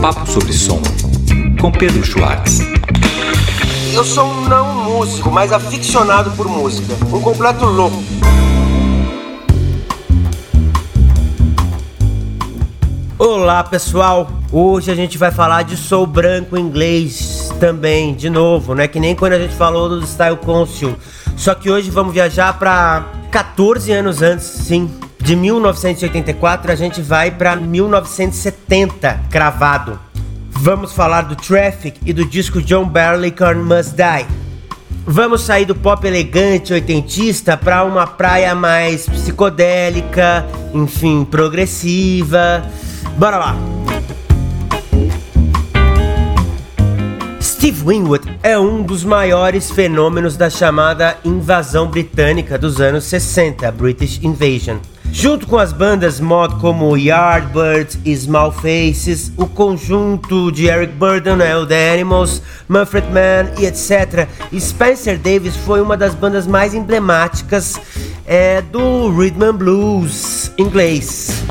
Papo sobre som com Pedro Schwartz. Eu sou um não músico, mas aficionado por música. Um completo louco. Olá pessoal, hoje a gente vai falar de soul branco inglês também, de novo, né? Que nem quando a gente falou do Style Council. Só que hoje vamos viajar para 14 anos antes, sim. De 1984 a gente vai para 1970, cravado. Vamos falar do Traffic e do disco John Barleycorn Must Die. Vamos sair do pop elegante oitentista para uma praia mais psicodélica, enfim, progressiva. Bora lá! Steve Winwood é um dos maiores fenômenos da chamada invasão britânica dos anos 60, British Invasion. Junto com as bandas mod como Yardbirds e Small Faces, o conjunto de Eric Burdon, né, The Animals, Manfred Mann e etc., Spencer Davis foi uma das bandas mais emblemáticas é, do rhythm and blues inglês.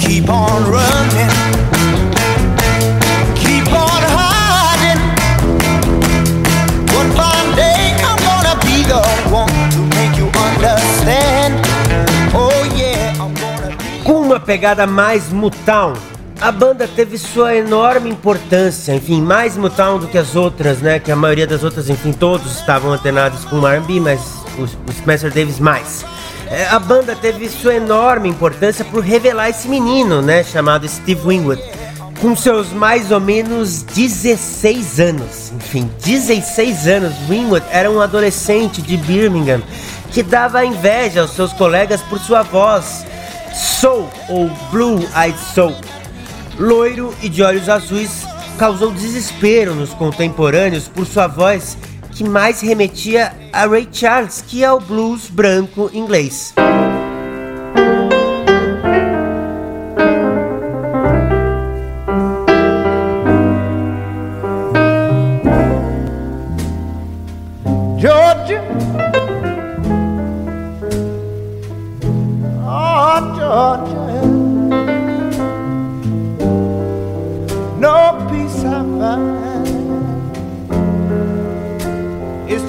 Keep on running. Uma pegada mais Motown, a banda teve sua enorme importância, enfim, mais Motown do que as outras, né? Que a maioria das outras, enfim, todos estavam antenados com R&B, mas o, o Spencer Davis mais. É, a banda teve sua enorme importância por revelar esse menino, né, chamado Steve Winwood, com seus mais ou menos 16 anos. Enfim, 16 anos, Winwood era um adolescente de Birmingham que dava inveja aos seus colegas por sua voz soul ou blue-eyed soul. Loiro e de olhos azuis, causou desespero nos contemporâneos por sua voz que mais remetia a Ray Charles, que é o blues branco inglês.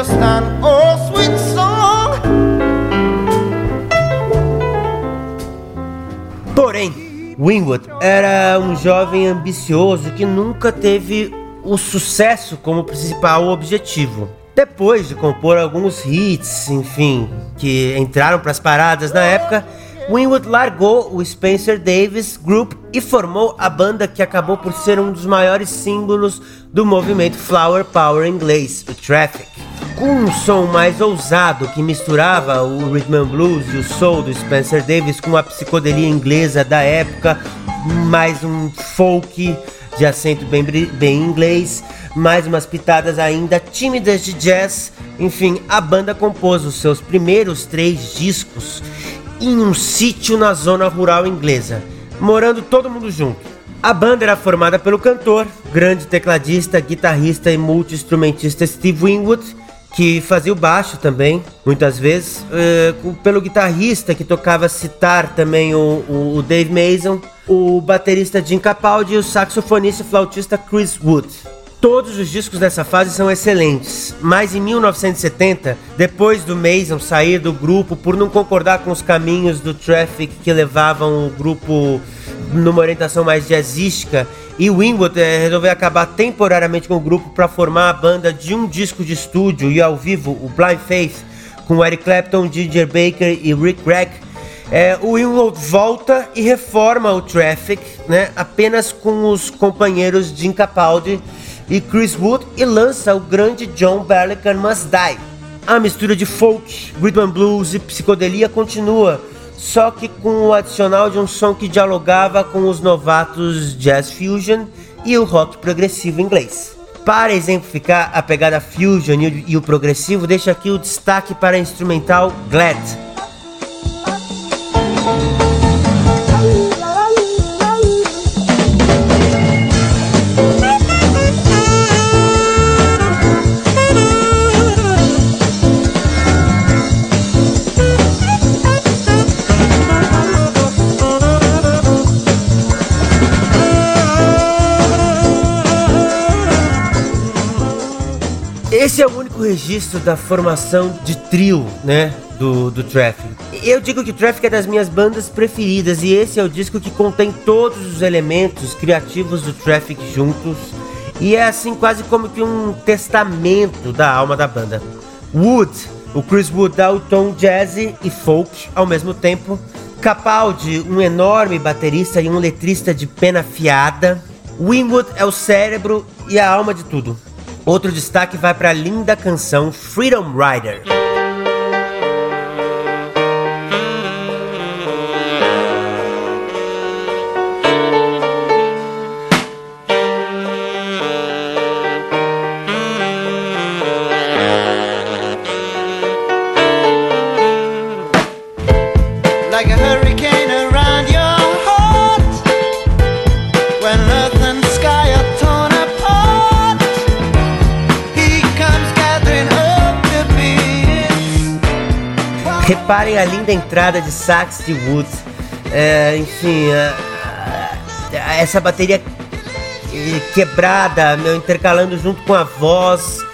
Just an old sweet song. Porém, Winwood era um jovem ambicioso que nunca teve o sucesso como principal objetivo. Depois de compor alguns hits, enfim, que entraram para as paradas na época, Winwood largou o Spencer Davis Group e formou a banda que acabou por ser um dos maiores símbolos do movimento Flower Power inglês, o Traffic. Com um som mais ousado que misturava o rhythm and blues e o soul do Spencer Davis com a psicodelia inglesa da época, mais um folk de acento bem, bem inglês, mais umas pitadas ainda tímidas de jazz. Enfim, a banda compôs os seus primeiros três discos em um sítio na zona rural inglesa, morando todo mundo junto. A banda era formada pelo cantor, grande tecladista, guitarrista e multi-instrumentista Steve Winwood, que fazia o baixo também, muitas vezes, uh, pelo guitarrista que tocava citar também o, o, o Dave Mason, o baterista Jim Capaldi e o saxofonista e flautista Chris Wood. Todos os discos dessa fase são excelentes, mas em 1970, depois do Mason sair do grupo por não concordar com os caminhos do Traffic que levavam o grupo numa orientação mais jazzística, e Winwood é, resolveu acabar temporariamente com o grupo para formar a banda de um disco de estúdio e ao vivo, o Blind Faith, com Eric Clapton, Ginger Baker e Rick Gregg. É, o Winwood volta e reforma o Traffic, né, apenas com os companheiros Jim Capaldi e Chris Wood e lança o grande John Barleycorn Must Die. A mistura de folk, rhythm and blues e psicodelia continua, só que com o adicional de um som que dialogava com os novatos jazz fusion e o rock progressivo inglês. Para exemplificar a pegada fusion e o progressivo, deixo aqui o destaque para a instrumental Glad. Esse o único registro da formação de trio, né? Do, do Traffic. Eu digo que Traffic é das minhas bandas preferidas e esse é o disco que contém todos os elementos criativos do Traffic juntos e é assim quase como que um testamento da alma da banda. Wood, o Chris Wood dá o tom jazzy e folk ao mesmo tempo. Capaldi, um enorme baterista e um letrista de pena fiada. Winwood é o cérebro e a alma de tudo. Outro destaque vai para a linda canção Freedom Rider. Reparem a linda entrada de sax de Woods. É, enfim, essa bateria quebrada, meu, intercalando junto com a voz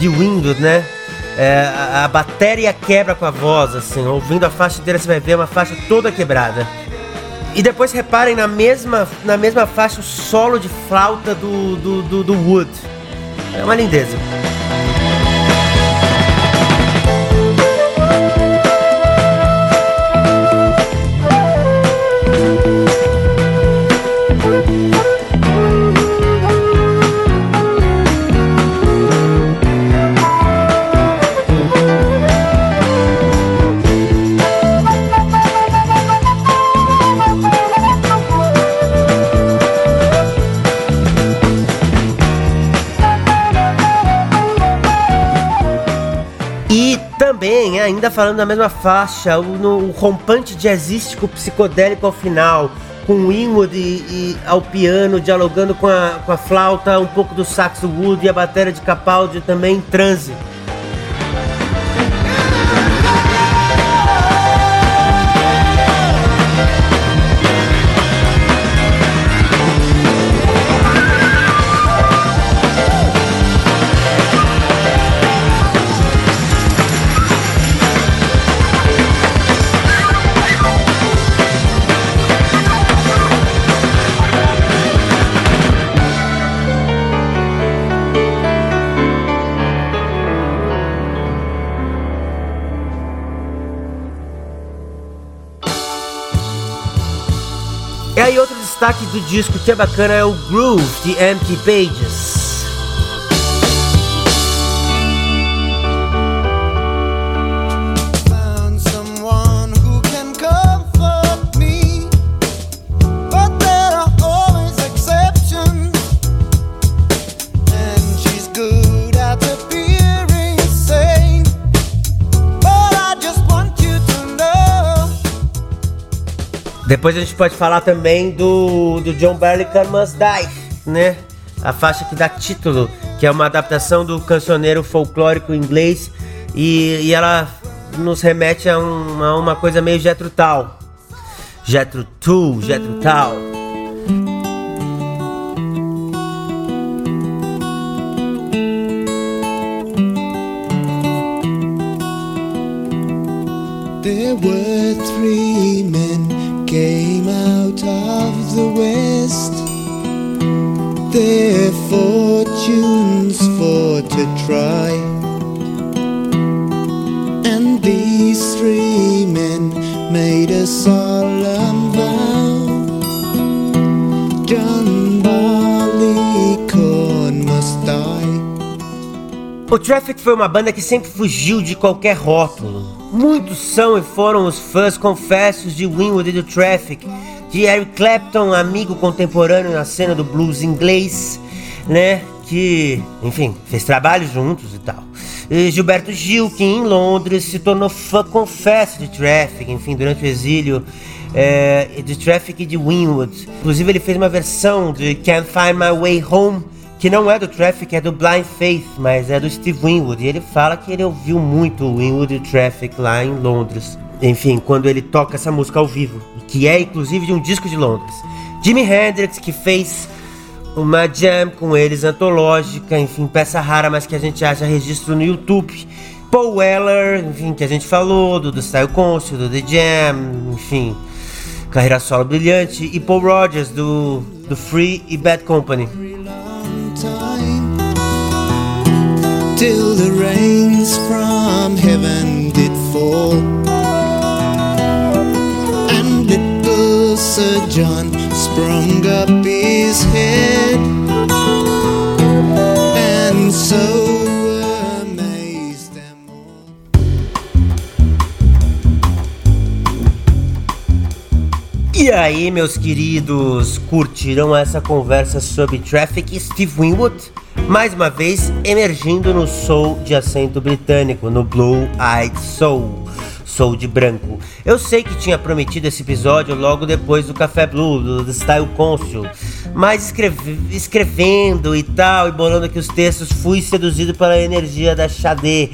de Windows, né? É, a, a bateria quebra com a voz, assim, ouvindo a faixa inteira você vai ver uma faixa toda quebrada. E depois reparem na mesma, na mesma faixa o solo de flauta do, do, do, do Wood. É uma lindeza. Também, ainda falando da mesma faixa, o, no, o rompante jazzístico psicodélico ao final, com o Inwood e, e, ao piano, dialogando com a, com a flauta, um pouco do saxo wood e a bateria de Capaldi também em transe. Do disco que é bacana é o Groove de Empty Pages. Depois a gente pode falar também do, do John Barleycorn Must Die, né? A faixa que dá título, que é uma adaptação do cancioneiro folclórico inglês e, e ela nos remete a uma, uma coisa meio Jetro Tal. Jetro Tu, Jetro Tal. There were three men came out of the west, their fortunes for to try. And these three men made a solemn O Traffic foi uma banda que sempre fugiu de qualquer rótulo Muitos são e foram os fãs confessos de Winwood e do Traffic, de Eric Clapton, amigo contemporâneo na cena do blues inglês, né? Que, enfim, fez trabalho juntos e tal. E Gilberto Gil, que em Londres se tornou fã confesso de Traffic, enfim, durante o exílio é, de Traffic e de Winwood. Inclusive, ele fez uma versão de Can't Find My Way Home que não é do Traffic, é do Blind Faith, mas é do Steve Winwood. E ele fala que ele ouviu muito o Winwood Traffic lá em Londres. Enfim, quando ele toca essa música ao vivo, que é inclusive de um disco de Londres. Jimi Hendrix, que fez uma jam com eles antológica, enfim, peça rara, mas que a gente acha registro no YouTube. Paul Weller, enfim, que a gente falou, do, do Style Conscious, do The Jam, enfim, carreira solo brilhante. E Paul Rogers, do, do Free e Bad Company. Till the rains from heaven did fall. And little Sir John sprung up his head E aí, meus queridos, curtiram essa conversa sobre Traffic Steve Winwood? Mais uma vez, emergindo no soul de acento britânico, no Blue Eyed Soul, soul de branco. Eu sei que tinha prometido esse episódio logo depois do Café Blue, do, Style Consul, mas escreve, escrevendo e tal, e bolando aqui os textos, fui seduzido pela energia da Xadê.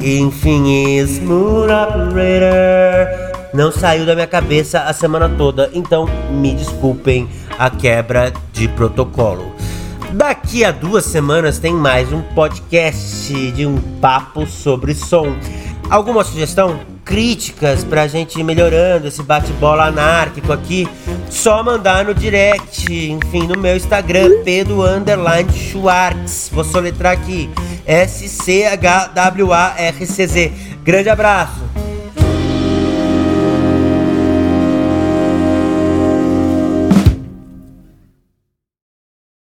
Enfim, Smooth Operator não saiu da minha cabeça a semana toda, então me desculpem a quebra de protocolo. Daqui a duas semanas tem mais um podcast de um papo sobre som. Alguma sugestão? Críticas pra gente ir melhorando esse bate-bola anárquico aqui? Só mandar no direct, enfim, no meu Instagram, Pedro Underline Schwartz. Vou soletrar aqui: S-C-H-W-A-R-C-Z. Grande abraço!